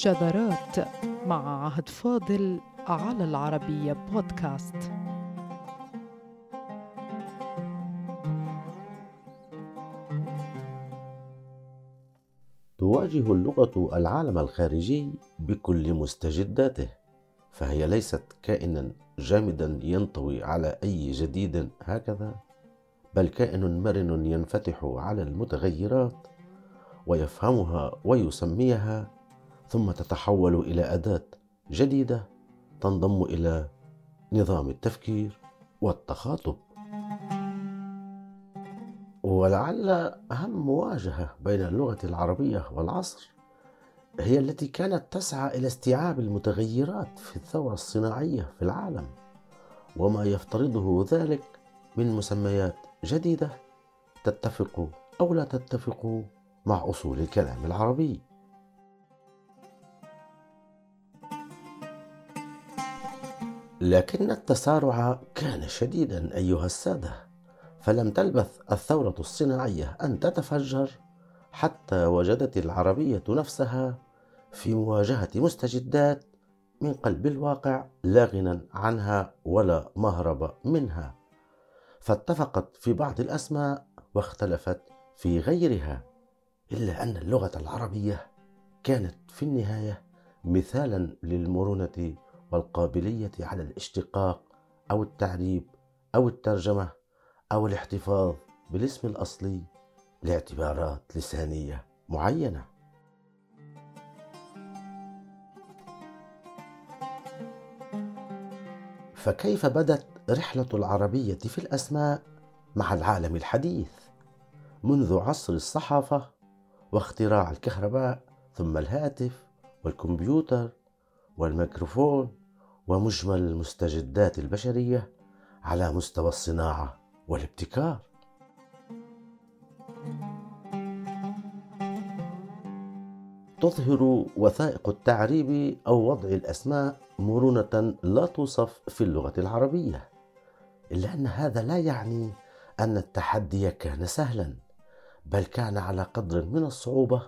شذرات مع عهد فاضل على العربية بودكاست. تواجه اللغة العالم الخارجي بكل مستجداته فهي ليست كائنا جامدا ينطوي على أي جديد هكذا بل كائن مرن ينفتح على المتغيرات ويفهمها ويسميها ثم تتحول إلى أداة جديدة تنضم إلى نظام التفكير والتخاطب. ولعل أهم مواجهة بين اللغة العربية والعصر هي التي كانت تسعى إلى استيعاب المتغيرات في الثورة الصناعية في العالم وما يفترضه ذلك من مسميات جديدة تتفق أو لا تتفق مع أصول الكلام العربي. لكن التسارع كان شديدا أيها السادة فلم تلبث الثورة الصناعية أن تتفجر حتى وجدت العربية نفسها في مواجهة مستجدات من قلب الواقع لا غنى عنها ولا مهرب منها. فاتفقت في بعض الأسماء واختلفت في غيرها إلا أن اللغة العربية كانت في النهاية مثالا للمرونة والقابلية على الاشتقاق أو التعريب أو الترجمة أو الاحتفاظ بالاسم الأصلي لاعتبارات لسانية معينة. فكيف بدت رحلة العربية في الأسماء مع العالم الحديث منذ عصر الصحافة واختراع الكهرباء ثم الهاتف والكمبيوتر والميكروفون ومجمل المستجدات البشرية على مستوى الصناعة والابتكار. تظهر وثائق التعريب أو وضع الأسماء مرونة لا توصف في اللغة العربية إلا أن هذا لا يعني أن التحدي كان سهلا بل كان على قدر من الصعوبة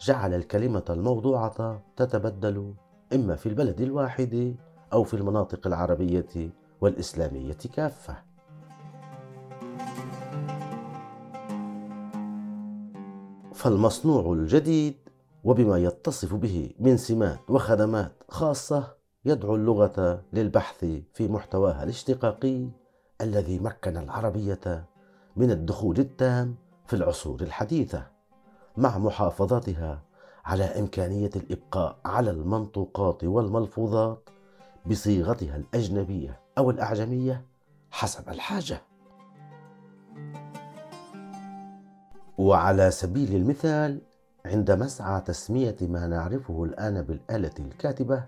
جعل الكلمة الموضوعة تتبدل إما في البلد الواحد أو في المناطق العربية والإسلامية كافة. فالمصنوع الجديد وبما يتصف به من سمات وخدمات خاصة يدعو اللغة للبحث في محتواها الاشتقاقي الذي مكن العربية من الدخول التام في العصور الحديثة مع محافظتها على إمكانية الإبقاء على المنطوقات والملفوظات بصيغتها الأجنبية أو الأعجمية حسب الحاجة. وعلى سبيل المثال عند مسعى تسمية ما نعرفه الآن بالآلة الكاتبة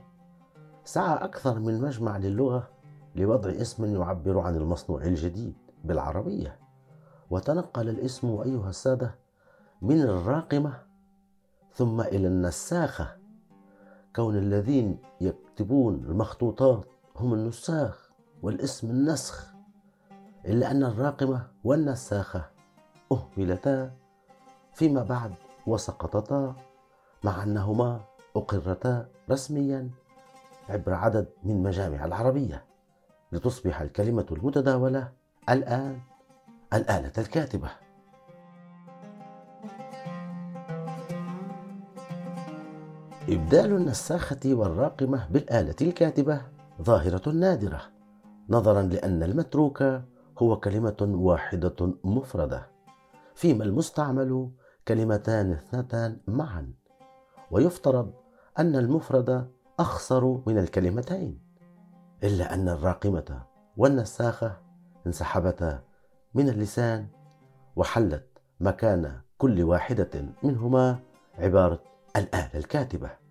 سعى أكثر من مجمع للغة لوضع اسم يعبر عن المصنوع الجديد بالعربية. وتنقل الاسم أيها السادة من الراقمة ثم إلى النساخة كون الذين يكتبون المخطوطات هم النساخ والاسم النسخ إلا أن الراقمة والنساخة أهملتا فيما بعد وسقطتا مع أنهما أقرتا رسميا عبر عدد من مجامع العربية لتصبح الكلمة المتداولة الآن الآلة الكاتبة. إبدال النساخة والراقمة بالآلة الكاتبة ظاهرة نادرة نظرا لأن المتروك هو كلمة واحدة مفردة فيما المستعمل كلمتان اثنتان معا ويفترض أن المفرد أخصر من الكلمتين إلا أن الراقمة والنساخة انسحبتا من اللسان وحلت مكان كل واحدة منهما عبارة الآلة الكاتبة.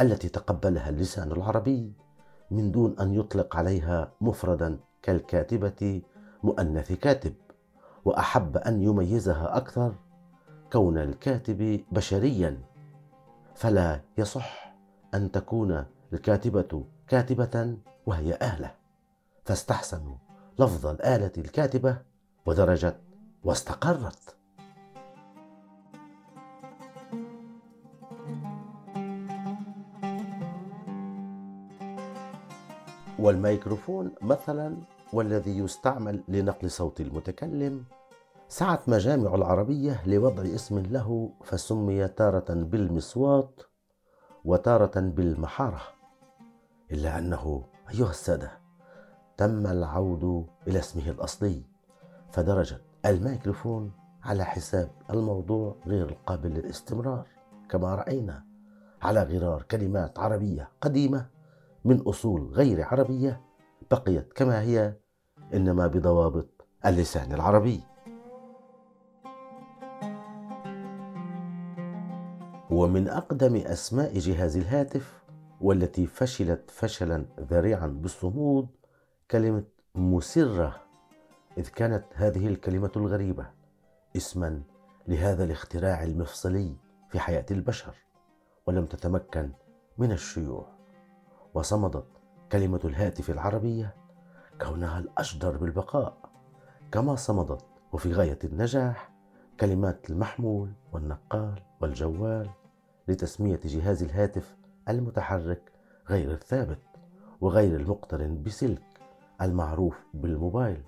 التي تقبلها اللسان العربي من دون أن يطلق عليها مفردا كالكاتبة مؤنث كاتب وأحب أن يميزها أكثر كون الكاتب بشريا. فلا يصح أن تكون الكاتبة كاتبة وهي آلة فاستحسنوا لفظ الآلة الكاتبة ودرجت واستقرت. والميكروفون مثلا والذي يستعمل لنقل صوت المتكلم. سعت مجامع العربية لوضع اسم له فسمي تارة بالمصوات وتارة بالمحارة. إلا أنه أيها السادة تم العود إلى اسمه الأصلي فدرجت الميكروفون على حساب الموضوع غير القابل للاستمرار. كما رأينا على غرار كلمات عربية قديمة من أصول غير عربية بقيت كما هي إنما بضوابط اللسان العربي. ومن أقدم أسماء جهاز الهاتف والتي فشلت فشلا ذريعا بالصمود كلمة مسرة إذ كانت هذه الكلمة الغريبة اسما لهذا الاختراع المفصلي في حياة البشر ولم تتمكن من الشيوع. وصمدت كلمة الهاتف العربية كونها الأجدر بالبقاء. كما صمدت وفي غاية النجاح كلمات المحمول والنقال والجوال لتسمية جهاز الهاتف المتحرك غير الثابت وغير المقترن بسلك المعروف بالموبايل.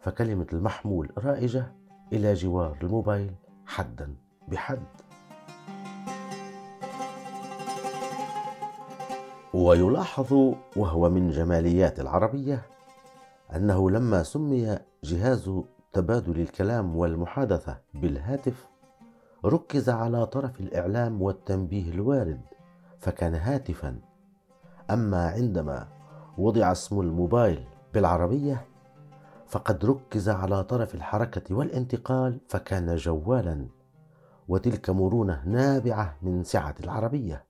فكلمة المحمول رائجة إلى جوار الموبايل حدا بحد. ويلاحظ وهو من جماليات العربية أنه لما سمي جهاز تبادل الكلام والمحادثة بالهاتف ركز على طرف الإعلام والتنبيه الوارد فكان هاتفا. أما عندما وضع اسم الموبايل بالعربية فقد ركز على طرف الحركة والانتقال فكان جوالا. وتلك مرونة نابعة من سعة العربية.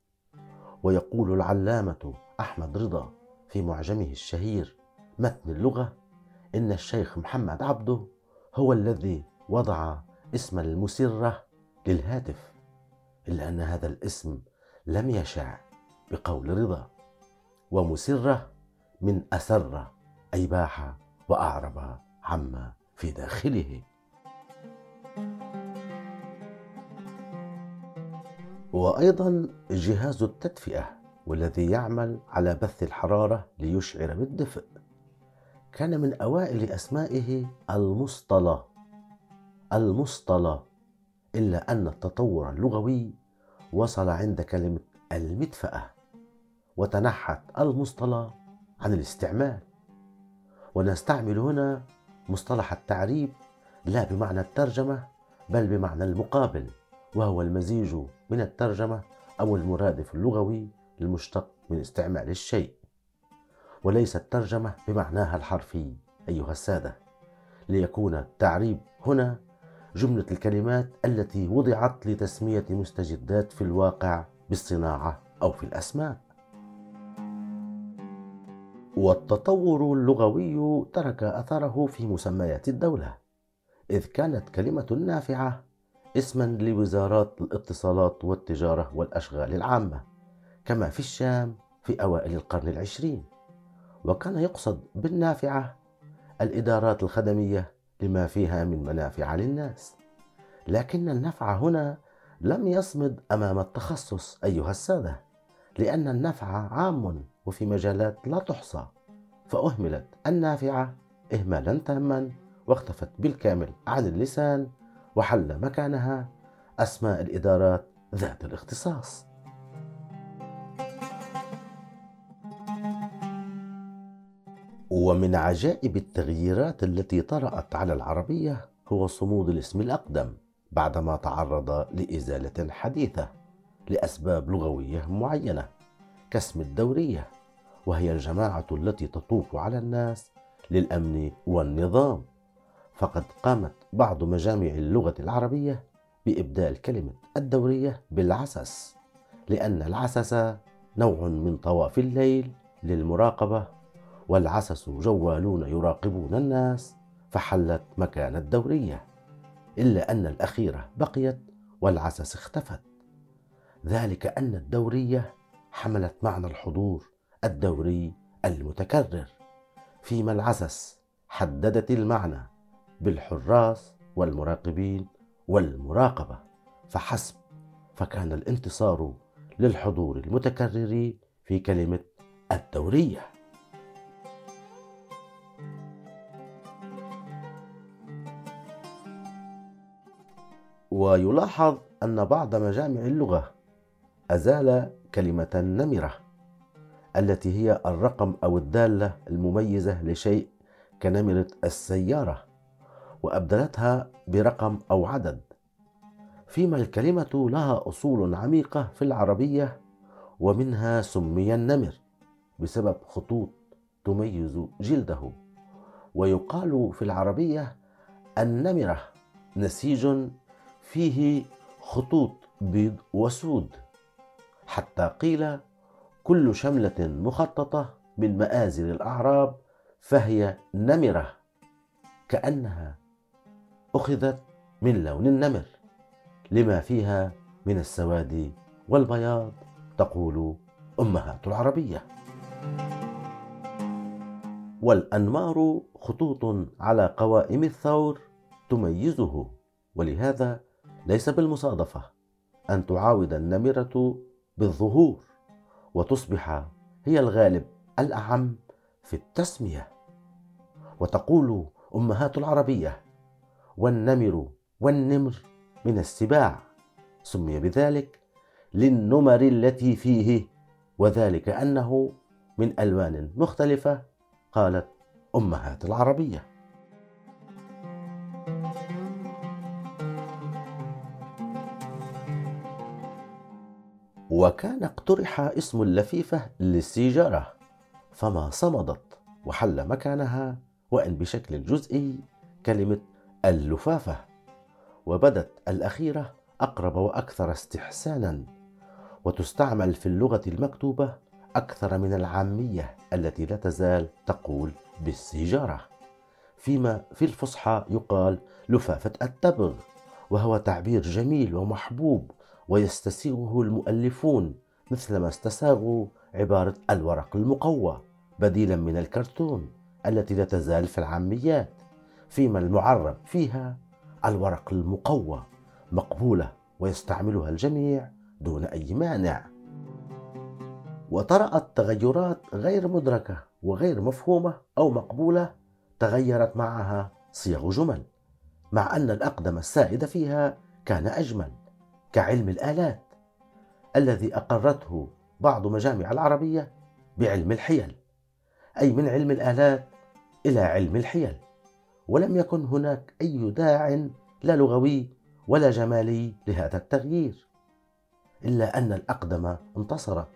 ويقول العلامة أحمد رضا في معجمه الشهير متن اللغة إن الشيخ محمد عبده هو الذي وضع اسم المسرة للهاتف إلا أن هذا الاسم لم يشع بقول رضا ومسرة من أسر أي باح وأعرب عما في داخله. وأيضا جهاز التدفئة والذي يعمل على بث الحرارة ليشعر بالدفء. كان من أوائل أسمائه المصطلى. المصطلى. إلا أن التطور اللغوي وصل عند كلمة المدفأة وتنحت المصطلى عن الاستعمال. ونستعمل هنا مصطلح التعريب لا بمعنى الترجمة بل بمعنى المقابل وهو المزيج من الترجمة أو المرادف اللغوي المشتق من استعمال الشيء. وليس الترجمة بمعناها الحرفي أيها السادة. ليكون التعريب هنا جملة الكلمات التي وضعت لتسمية مستجدات في الواقع بالصناعة أو في الأسماء. والتطور اللغوي ترك أثره في مسميات الدولة إذ كانت كلمة نافعة اسما لوزارات الاتصالات والتجارة والأشغال العامة كما في الشام في أوائل القرن العشرين. وكان يقصد بالنافعة الإدارات الخدمية لما فيها من منافع للناس. لكن النفع هنا لم يصمد أمام التخصص أيها السادة لأن النفع عام وفي مجالات لا تحصى. فأهملت النافعة اهمالا تاما واختفت بالكامل عن اللسان وحل مكانها أسماء الإدارات ذات الاختصاص. ومن عجائب التغييرات التي طرأت على العربية هو صمود الاسم الأقدم بعدما تعرض لإزالة حديثة لأسباب لغوية معينة كاسم الدورية وهي الجماعة التي تطوف على الناس للأمن والنظام. فقد قامت بعض مجامع اللغة العربية بإبدال كلمة الدورية بالعسس لأن العسس نوع من طواف الليل للمراقبة والعسس جوالون يراقبون الناس فحلت مكان الدورية إلا أن الأخيرة بقيت والعسس اختفت. ذلك أن الدورية حملت معنى الحضور الدوري المتكرر فيما العسس حددت المعنى بالحراس والمراقبين والمراقبة. فحسب فكان الانتصار للحضور المتكرر في كلمة الدورية. ويلاحظ أن بعض مجامع اللغة أزال كلمة النمرة التي هي الرقم أو الدالة المميزة لشيء كنمرة السيارة. وأبدلتها برقم أو عدد. فيما الكلمة لها أصول عميقة في العربية ومنها سمي النمر بسبب خطوط تميز جلده. ويقال في العربية النمرة نسيج فيه خطوط بيض وسود. حتى قيل كل شملة مخططة من مآزر الأعراب فهي نمرة كأنها أخذت من لون النمر لما فيها من السواد والبياض تقول أمهات العربية. والأنمار خطوط على قوائم الثور تميزه ولهذا ليس بالمصادفة أن تعاود النمرة بالظهور وتصبح هي الغالب الأعم في التسمية. وتقول أمهات العربية والنمر والنمر من السباع. سمي بذلك للنمر التي فيه وذلك أنه من ألوان مختلفة قالت أمهات العربية. وكان اقترح اسم اللفيفة للسيجارة فما صمدت وحل مكانها وإن بشكل جزئي كلمة اللفافة وبدت الأخيرة أقرب وأكثر استحسانا وتستعمل في اللغة المكتوبة أكثر من العامية التي لا تزال تقول بالسيجارة. فيما في الفصحى يقال لفافة التبغ وهو تعبير جميل ومحبوب ويستسيغه المؤلفون مثلما استساغوا عبارة الورق المقوى بديلا من الكرتون التي لا تزال في العاميات. فيما المعرب فيها الورق المقوى مقبولة ويستعملها الجميع دون أي مانع. وطرأت تغيرات غير مدركة وغير مفهومة أو مقبولة تغيرت معها صيغ جمل مع أن الأقدم السائد فيها كان أجمل كعلم الآلات الذي أقرته بعض مجامع العربية بعلم الحيل أي من علم الآلات إلى علم الحيل. ولم يكن هناك أي داع لا لغوي ولا جمالي لهذا التغيير إلا أن الأقدم انتصرت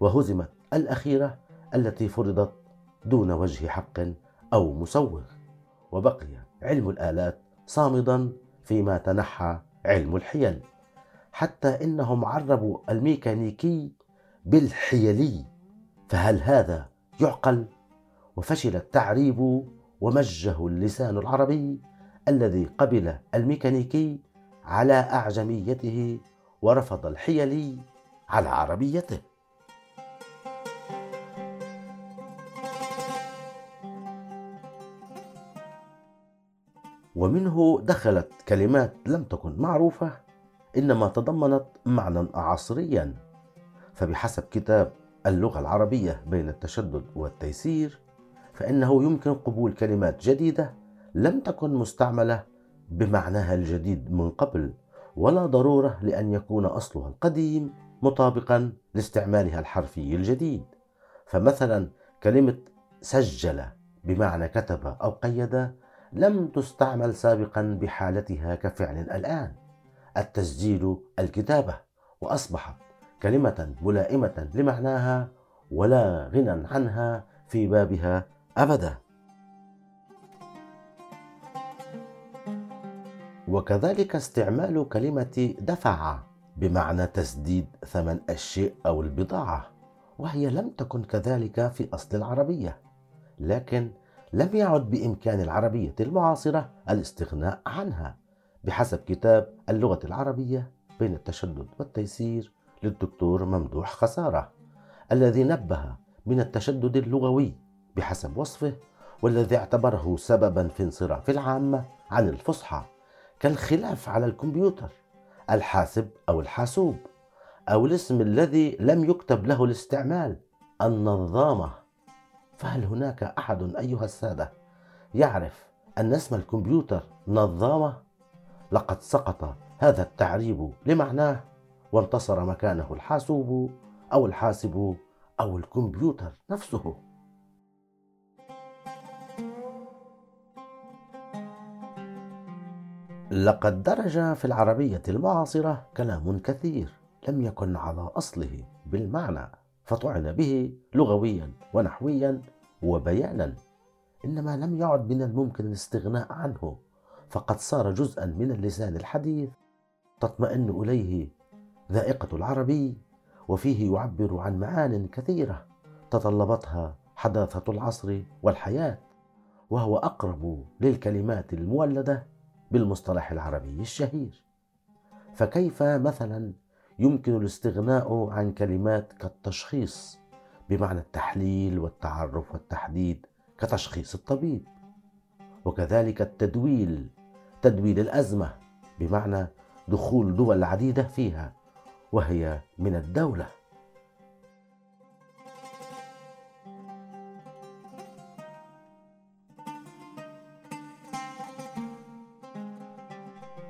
وهزمت الأخيرة التي فرضت دون وجه حق أو مسوغ وبقي علم الآلات صامدا فيما تنحى علم الحيل حتى إنهم عربوا الميكانيكي بالحيلي فهل هذا يعقل؟ وفشل التعريب ومجه اللسان العربي الذي قبل الميكانيكي على أعجميته ورفض الحيلي على عربيته. ومنه دخلت كلمات لم تكن معروفة إنما تضمنت معنى عصريا. فبحسب كتاب اللغة العربية بين التشدد والتيسير فإنه يمكن قبول كلمات جديدة لم تكن مستعملة بمعناها الجديد من قبل ولا ضرورة لأن يكون أصلها القديم مطابقا لاستعمالها الحرفي الجديد. فمثلا كلمة سجل بمعنى كتب أو قيد لم تستعمل سابقا بحالتها كفعل الآن. التسجيل الكتابة وأصبحت كلمة ملائمة لمعناها ولا غنى عنها في بابها أبدا. وكذلك استعمال كلمة دفع بمعنى تسديد ثمن الشيء أو البضاعة وهي لم تكن كذلك في أصل العربية لكن لم يعد بإمكان العربية المعاصرة الاستغناء عنها بحسب كتاب اللغة العربية بين التشدد والتيسير للدكتور ممدوح خسارة الذي نبه من التشدد اللغوي بحسب وصفه والذي اعتبره سببا في انصراف العامة عن الفصحى كالخلاف على الكمبيوتر الحاسب أو الحاسوب أو الاسم الذي لم يكتب له الاستعمال النظامة. فهل هناك أحد أيها السادة يعرف أن اسم الكمبيوتر نظامة؟ لقد سقط هذا التعريب لمعناه وانتصر مكانه الحاسوب أو الحاسب أو الكمبيوتر نفسه. لقد درج في العربية المعاصرة كلام كثير لم يكن على أصله بالمعنى فطعن به لغويا ونحويا وبيانا. إنما لم يعد من الممكن الاستغناء عنه فقد صار جزءا من اللسان الحديث تطمئن إليه ذائقة العربي وفيه يعبر عن معان كثيرة تطلبتها حداثة العصر والحياة وهو أقرب للكلمات المولدة بالمصطلح العربي الشهير. فكيف مثلا يمكن الاستغناء عن كلمات كالتشخيص؟ بمعنى التحليل والتعرف والتحديد كتشخيص الطبيب. وكذلك التدويل تدويل الأزمة بمعنى دخول دول عديدة فيها وهي من الدولة.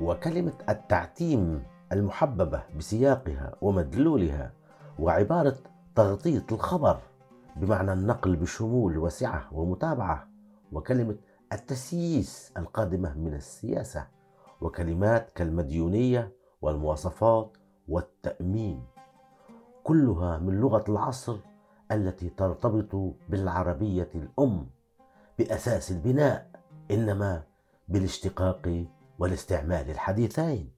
وكلمة التعتيم المحببة بسياقها ومدلولها وعبارة تغطية الخبر بمعنى النقل بشمول وسعة ومتابعة وكلمة التسييس القادمة من السياسة وكلمات كالمديونية والمواصفات والتأمين. كلها من لغة العصر التي ترتبط بالعربية الأم بأساس البناء إنما بالاشتقاق والاستعمال الحديثين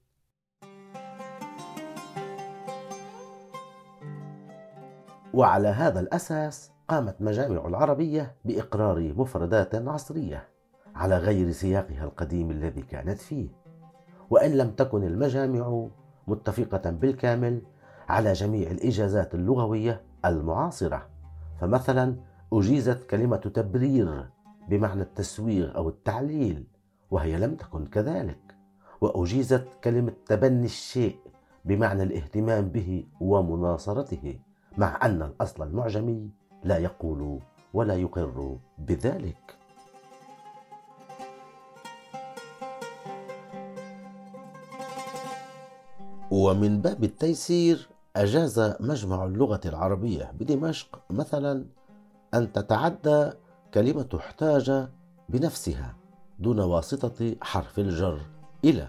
وعلى هذا الأساس قامت مجامع العربية بإقرار مفردات عصرية على غير سياقها القديم الذي كانت فيه. وإن لم تكن المجامع متفقة بالكامل على جميع الإجازات اللغوية المعاصرة فمثلا أجيزت كلمة تبرير بمعنى التسويغ أو التعليل. وهي لم تكن كذلك. وأجيزت كلمة تبني الشيء بمعنى الاهتمام به ومناصرته مع أن الأصل المعجمي لا يقول ولا يقر بذلك. ومن باب التيسير أجاز مجمع اللغة العربية بدمشق مثلا أن تتعدى كلمة احتاج بنفسها. دون واسطة حرف الجر. إلى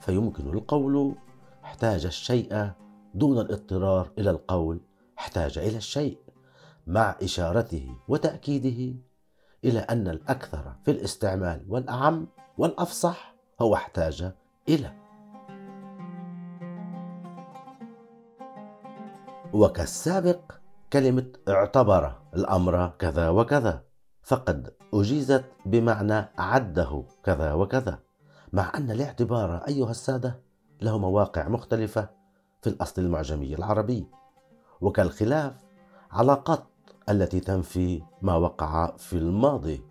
فيمكن القول احتاج الشيء دون الاضطرار إلى القول. احتاج إلى الشيء مع إشارته وتأكيده إلى أن الأكثر في الاستعمال والأعم والأفصح هو احتاج إلى. وكالسابق كلمة اعتبر الأمر كذا وكذا. فقد أجيزت بمعنى عده كذا وكذا مع أن الاعتبار أيها السادة له مواقع مختلفة في الأصل المعجمي العربي وكالخلاف علاقات التي تنفي ما وقع في الماضي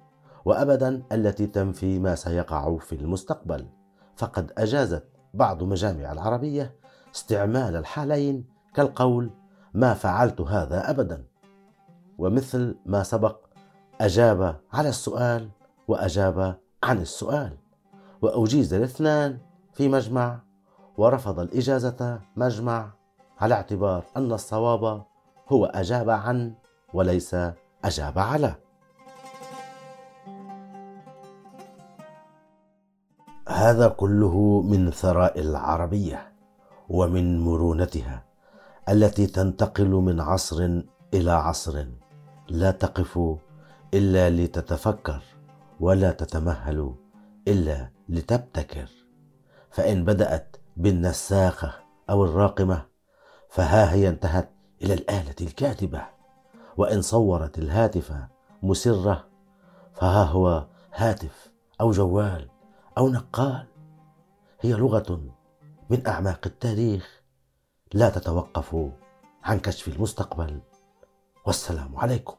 وأبدا التي تنفي ما سيقع في المستقبل. فقد أجازت بعض مجامع العربية استعمال الحالين كالقول ما فعلت هذا أبدا. ومثل ما سبق أجاب على السؤال وأجاب عن السؤال. وأجيز الاثنان في مجمع ورفض الإجازة مجمع. على اعتبار أن الصواب هو أجاب عن وليس أجاب على. هذا كله من ثراء العربية ومن مرونتها التي تنتقل من عصر إلى عصر لا تقف إلا لتتفكر ولا تتمهل إلا لتبتكر. فإن بدأت بالنساخة أو الراقمة فها هي انتهت إلى الآلة الكاتبة. وإن صورت الهاتف مسرة فها هو هاتف أو جوال أو نقال. هي لغة من أعماق التاريخ لا تتوقف عن كشف المستقبل. والسلام عليكم.